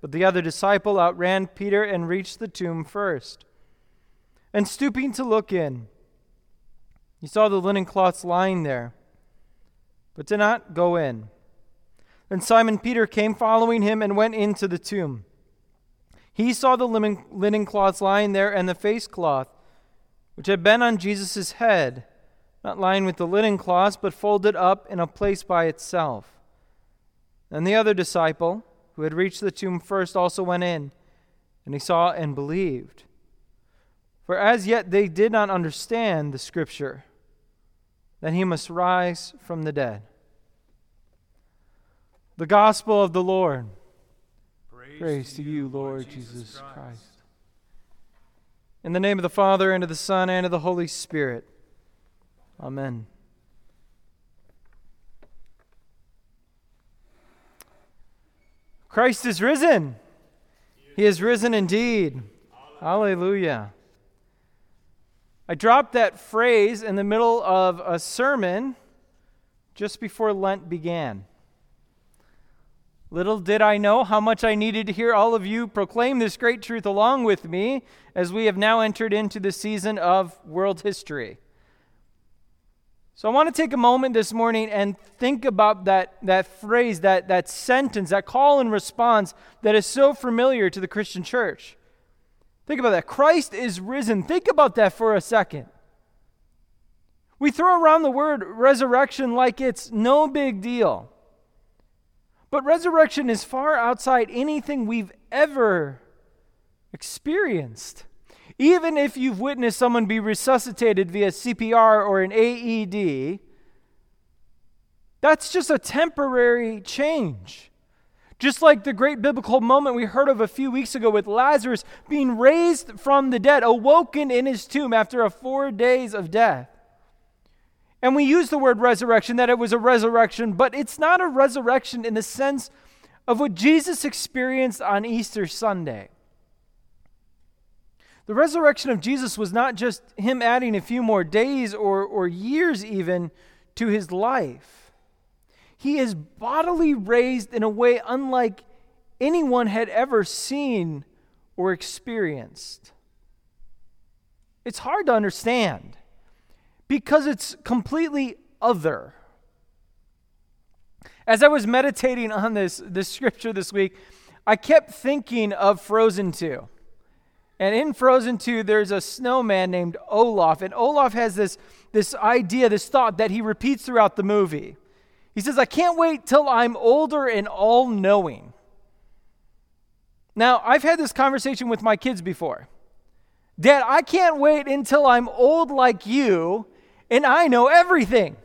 But the other disciple outran Peter and reached the tomb first. And stooping to look in, he saw the linen cloths lying there, but did not go in. Then Simon Peter came following him and went into the tomb. He saw the linen, cloths lying there and the face cloth, which had been on Jesus' head, not lying with the linen cloths, but folded up in a place by itself. And the other disciple, who had reached the tomb first, also went in, and he saw and believed. For as yet they did not understand the scripture that he must rise from the dead. The gospel of the Lord. Praise, Praise to you, Lord Jesus, Jesus Christ. Christ. In the name of the Father, and of the Son, and of the Holy Spirit. Amen. Christ is risen. He is risen indeed. Hallelujah. I dropped that phrase in the middle of a sermon just before Lent began. Little did I know how much I needed to hear all of you proclaim this great truth along with me as we have now entered into the season of world history. So I want to take a moment this morning and think about that, that phrase, that, that sentence, that call and response that is so familiar to the Christian church. Think about that. Christ is risen. Think about that for a second. We throw around the word resurrection like it's no big deal. But resurrection is far outside anything we've ever experienced. Even if you've witnessed someone be resuscitated via CPR or an AED, that's just a temporary change. Just like the great biblical moment we heard of a few weeks ago with Lazarus being raised from the dead, awoken in his tomb after a four days of death. And we use the word resurrection, that it was a resurrection, but it's not a resurrection in the sense of what Jesus experienced on Easter Sunday. The resurrection of Jesus was not just him adding a few more days or, or years even to his life. He is bodily raised in a way unlike anyone had ever seen or experienced. It's hard to understand because it's completely other. As I was meditating on this, this scripture this week, I kept thinking of Frozen 2. And in Frozen 2, there's a snowman named Olaf. And Olaf has this, this idea, this thought that he repeats throughout the movie. He says, I can't wait till I'm older and all knowing. Now, I've had this conversation with my kids before. Dad, I can't wait until I'm old like you and I know everything.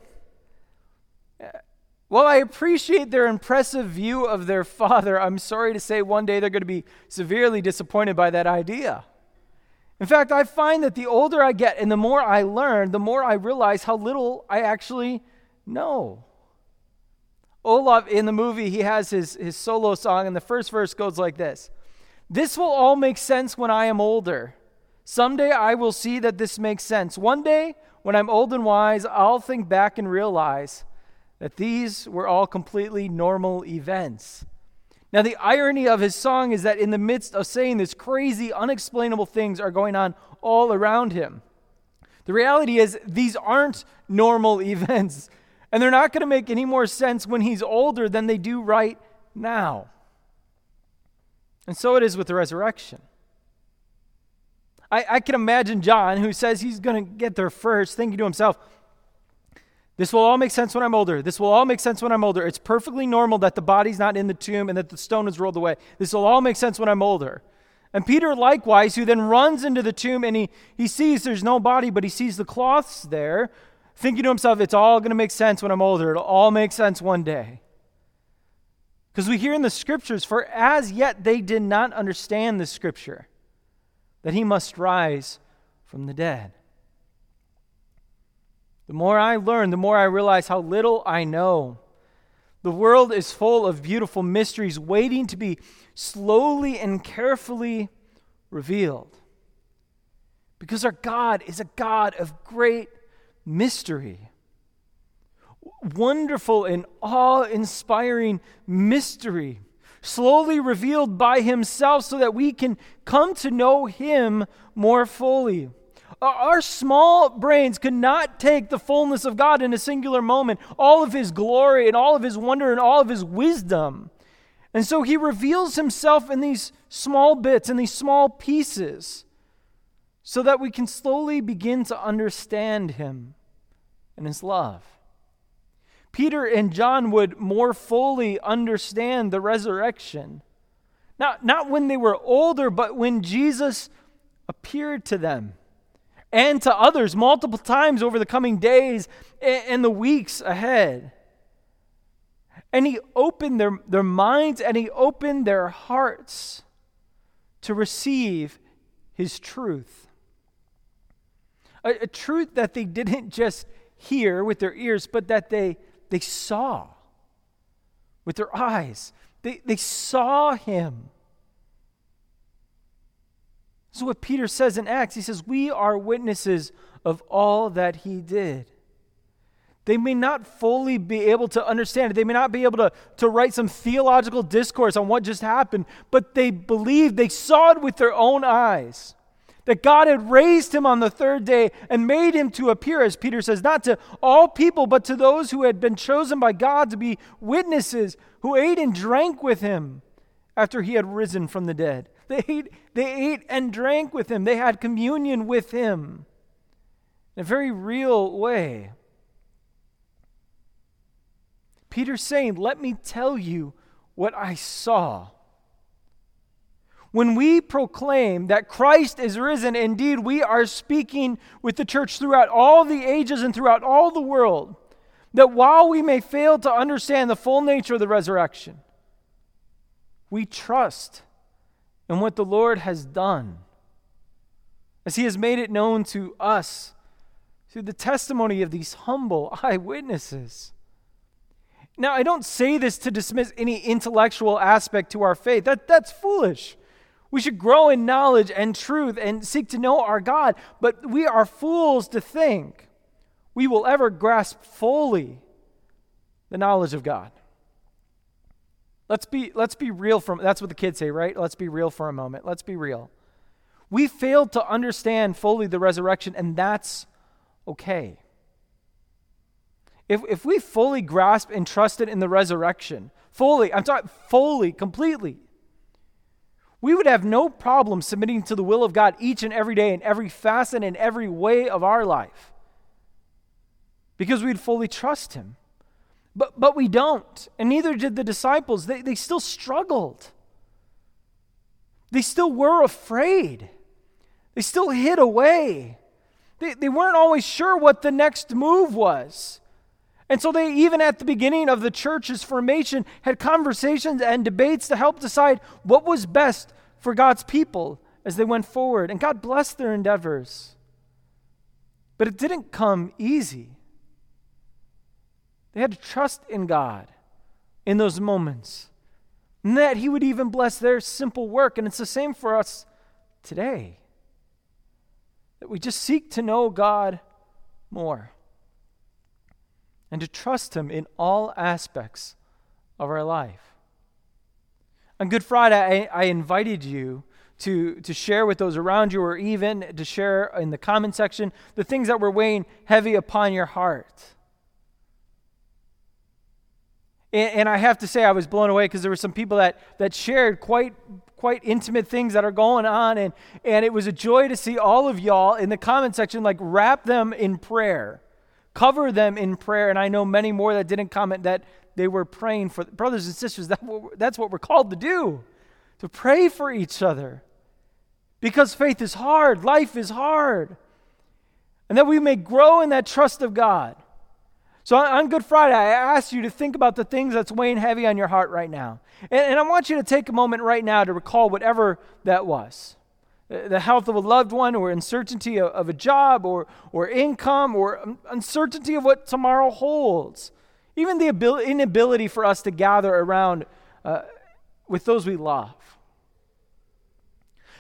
While I appreciate their impressive view of their father, I'm sorry to say one day they're going to be severely disappointed by that idea. In fact, I find that the older I get and the more I learn, the more I realize how little I actually know. Olaf, in the movie, he has his, his solo song, and the first verse goes like this This will all make sense when I am older. Someday I will see that this makes sense. One day, when I'm old and wise, I'll think back and realize that these were all completely normal events. Now, the irony of his song is that in the midst of saying this, crazy, unexplainable things are going on all around him. The reality is, these aren't normal events, and they're not going to make any more sense when he's older than they do right now. And so it is with the resurrection. I, I can imagine John, who says he's going to get there first, thinking to himself, this will all make sense when I'm older. This will all make sense when I'm older. It's perfectly normal that the body's not in the tomb and that the stone is rolled away. This will all make sense when I'm older. And Peter, likewise, who then runs into the tomb and he, he sees there's no body, but he sees the cloths there, thinking to himself, it's all going to make sense when I'm older. It'll all make sense one day. Because we hear in the scriptures, for as yet they did not understand the scripture, that he must rise from the dead. The more I learn, the more I realize how little I know. The world is full of beautiful mysteries waiting to be slowly and carefully revealed. Because our God is a God of great mystery wonderful and awe inspiring mystery, slowly revealed by Himself so that we can come to know Him more fully. Our small brains could not take the fullness of God in a singular moment, all of His glory and all of His wonder and all of His wisdom. And so He reveals Himself in these small bits, in these small pieces, so that we can slowly begin to understand Him and His love. Peter and John would more fully understand the resurrection. Not, not when they were older, but when Jesus appeared to them and to others multiple times over the coming days and the weeks ahead. And he opened their, their minds and he opened their hearts to receive his truth. A, a truth that they didn't just hear with their ears, but that they they saw with their eyes. They, they saw him. This is what Peter says in Acts. He says, We are witnesses of all that he did. They may not fully be able to understand it. They may not be able to, to write some theological discourse on what just happened, but they believed, they saw it with their own eyes that God had raised him on the third day and made him to appear, as Peter says, not to all people, but to those who had been chosen by God to be witnesses, who ate and drank with him after he had risen from the dead. They ate, they ate and drank with him, they had communion with him in a very real way. Peter's saying, Let me tell you what I saw. When we proclaim that Christ is risen, indeed, we are speaking with the church throughout all the ages and throughout all the world. That while we may fail to understand the full nature of the resurrection, we trust in what the Lord has done, as He has made it known to us through the testimony of these humble eyewitnesses. Now, I don't say this to dismiss any intellectual aspect to our faith. That, that's foolish. We should grow in knowledge and truth and seek to know our God, but we are fools to think we will ever grasp fully the knowledge of God. Let's be, let's be real from that's what the kids say, right? Let's be real for a moment. Let's be real. We failed to understand fully the resurrection, and that's okay. If, if we fully grasp and trusted in the resurrection, fully, I'm talking fully, completely, we would have no problem submitting to the will of God each and every day in every facet and every way of our life because we'd fully trust Him. But, but we don't, and neither did the disciples. They, they still struggled, they still were afraid, they still hid away. They, they weren't always sure what the next move was. And so they, even at the beginning of the church's formation, had conversations and debates to help decide what was best for God's people as they went forward. And God blessed their endeavors. But it didn't come easy. They had to trust in God in those moments. And that He would even bless their simple work. And it's the same for us today. That we just seek to know God more and to trust Him in all aspects of our life. On Good Friday, I, I invited you to, to share with those around you or even to share in the comment section the things that were weighing heavy upon your heart. And, and I have to say, I was blown away because there were some people that, that shared quite quite intimate things that are going on and and it was a joy to see all of y'all in the comment section like wrap them in prayer cover them in prayer. And I know many more that didn't comment that they were praying for brothers and sisters. That, that's what we're called to do to pray for each other. Because faith is hard, life is hard. And that we may grow in that trust of God. So on Good Friday, I ask you to think about the things that's weighing heavy on your heart right now. And, and I want you to take a moment right now to recall whatever that was the health of a loved one, or uncertainty of, a job, or, or income, or uncertainty of what tomorrow holds. Even the ability, inability for us to gather around uh, with those we love.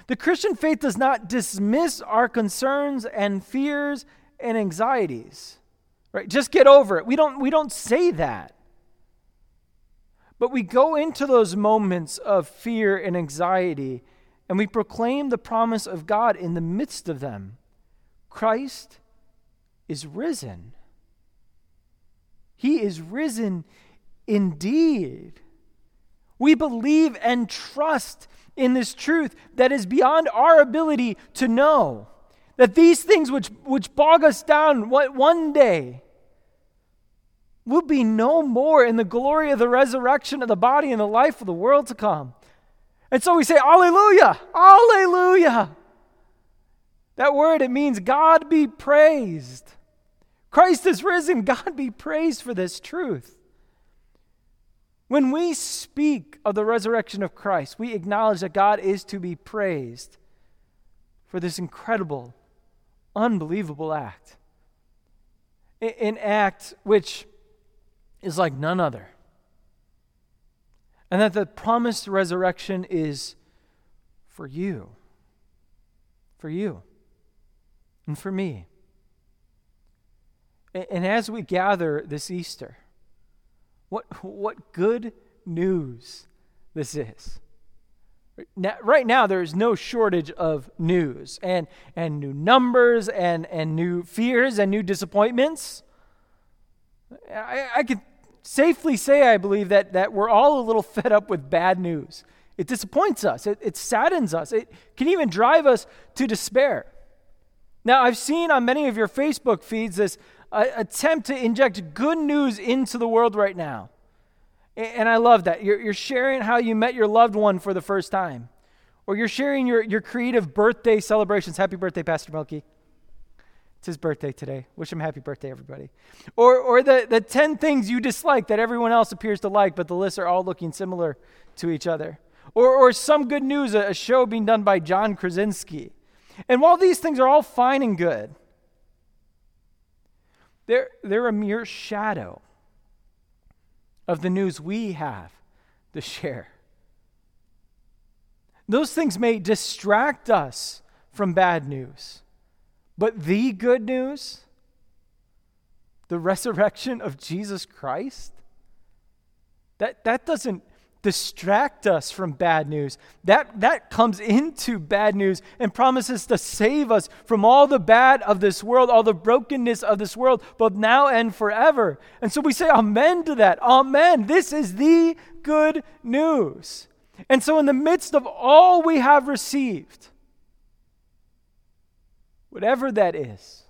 The Christian faith does not dismiss our concerns and fears and anxieties. Right? Just get over it. We don't, we don't say that. But we go into those moments of fear and anxiety and we proclaim the promise of God in the midst of them. Christ is risen. He is risen indeed. We believe and trust in this truth that is beyond our ability to know. That these things which, which bog us down one day will be no more in the glory of the resurrection of the body and the life of the world to come. And so we say, Alleluia! Alleluia! That word, it means God be praised. Christ is risen. God be praised for this truth. When we speak of the resurrection of Christ, we acknowledge that God is to be praised for this incredible, unbelievable act. An act which is like none other. And that the promised resurrection is for you, for you, and for me. And as we gather this Easter, what, what good news this is. Now, right now, there is no shortage of news and, and new numbers and, and new fears and new disappointments. I, I could safely say, I believe, that, that we're all a little fed up with bad news. It disappoints us, it, it saddens us, it can even drive us to despair. Now, I've seen on many of your Facebook feeds this uh, attempt to inject good news into the world right now. And I love that. You're, you're sharing how you met your loved one for the first time, or you're sharing your, your creative birthday celebrations. Happy birthday, Pastor Milky. It's his birthday today. Wish him happy birthday, everybody. Or, or the, the 10 things you dislike that everyone else appears to like, but the lists are all looking similar to each other. Or, or some good news, a, a show being done by John Krasinski. And while these things are all fine and good, they're, they're a mere shadow of the news we have to share. Those things may distract us from bad news, but the good news, the resurrection of Jesus Christ, that, that doesn't distract us from bad news. That, that comes into bad news and promises to save us from all the bad of this world, all the brokenness of this world, both now and forever. And so we say amen to that. Amen. This is the good news. And so, in the midst of all we have received, whatever that is,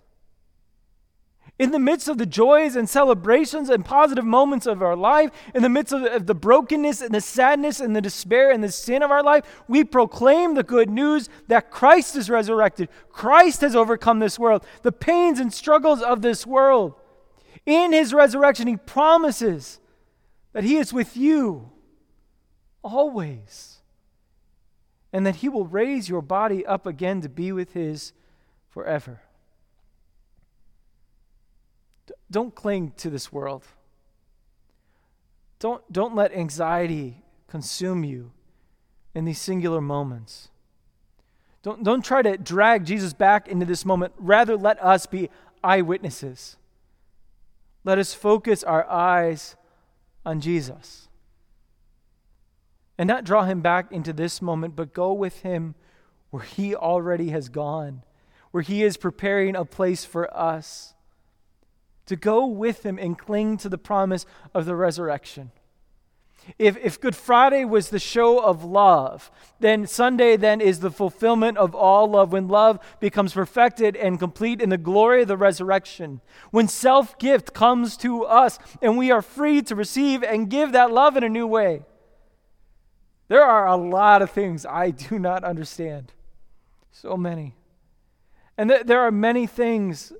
in the midst of the joys and celebrations and positive moments of our life, in the midst of the, brokenness and the sadness and the despair and the sin of our life, we proclaim the good news that Christ is resurrected. Christ has overcome this world, the pains and struggles of this world. In his resurrection, he promises that he is with you always, and that he will raise your body up again to be with his forever. Don't cling to this world. Don't, don't let anxiety consume you in these singular moments. Don't, don't try to drag Jesus back into this moment. Rather, let us be eyewitnesses. Let us focus our eyes on Jesus and not draw him back into this moment, but go with him where he already has gone, where he is preparing a place for us to go with him and cling to the promise of the resurrection. If, if Good Friday was the show of love, then Sunday then is the fulfillment of all love when love becomes perfected and complete in the glory of the resurrection. When self gift comes to us and we are free to receive and give that love in a new way. There are a lot of things I do not understand. So many. And th- there are many things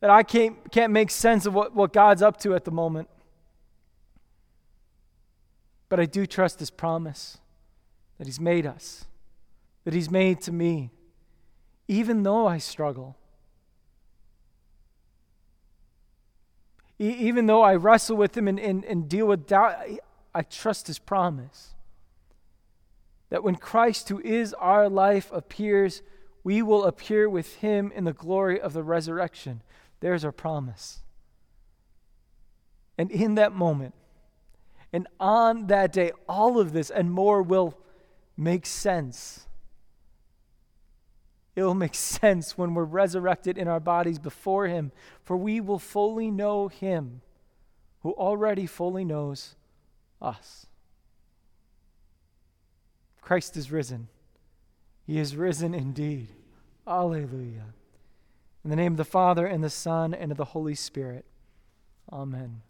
that I can't, can't make sense of what, what God's up to at the moment. But I do trust His promise that He's made us, that He's made to me, even though I struggle. Even though I wrestle with Him and, and, and deal with doubt, I trust His promise that when Christ, who is our life, appears, we will appear with Him in the glory of the resurrection. There's our promise. And in that moment, and on that day, all of this and more will make sense. It will make sense when we're resurrected in our bodies before Him, for we will fully know Him who already fully knows us. Christ is risen. He is risen indeed. Alleluia. In the name of the Father, and the Son, and of the Holy Spirit. Amen.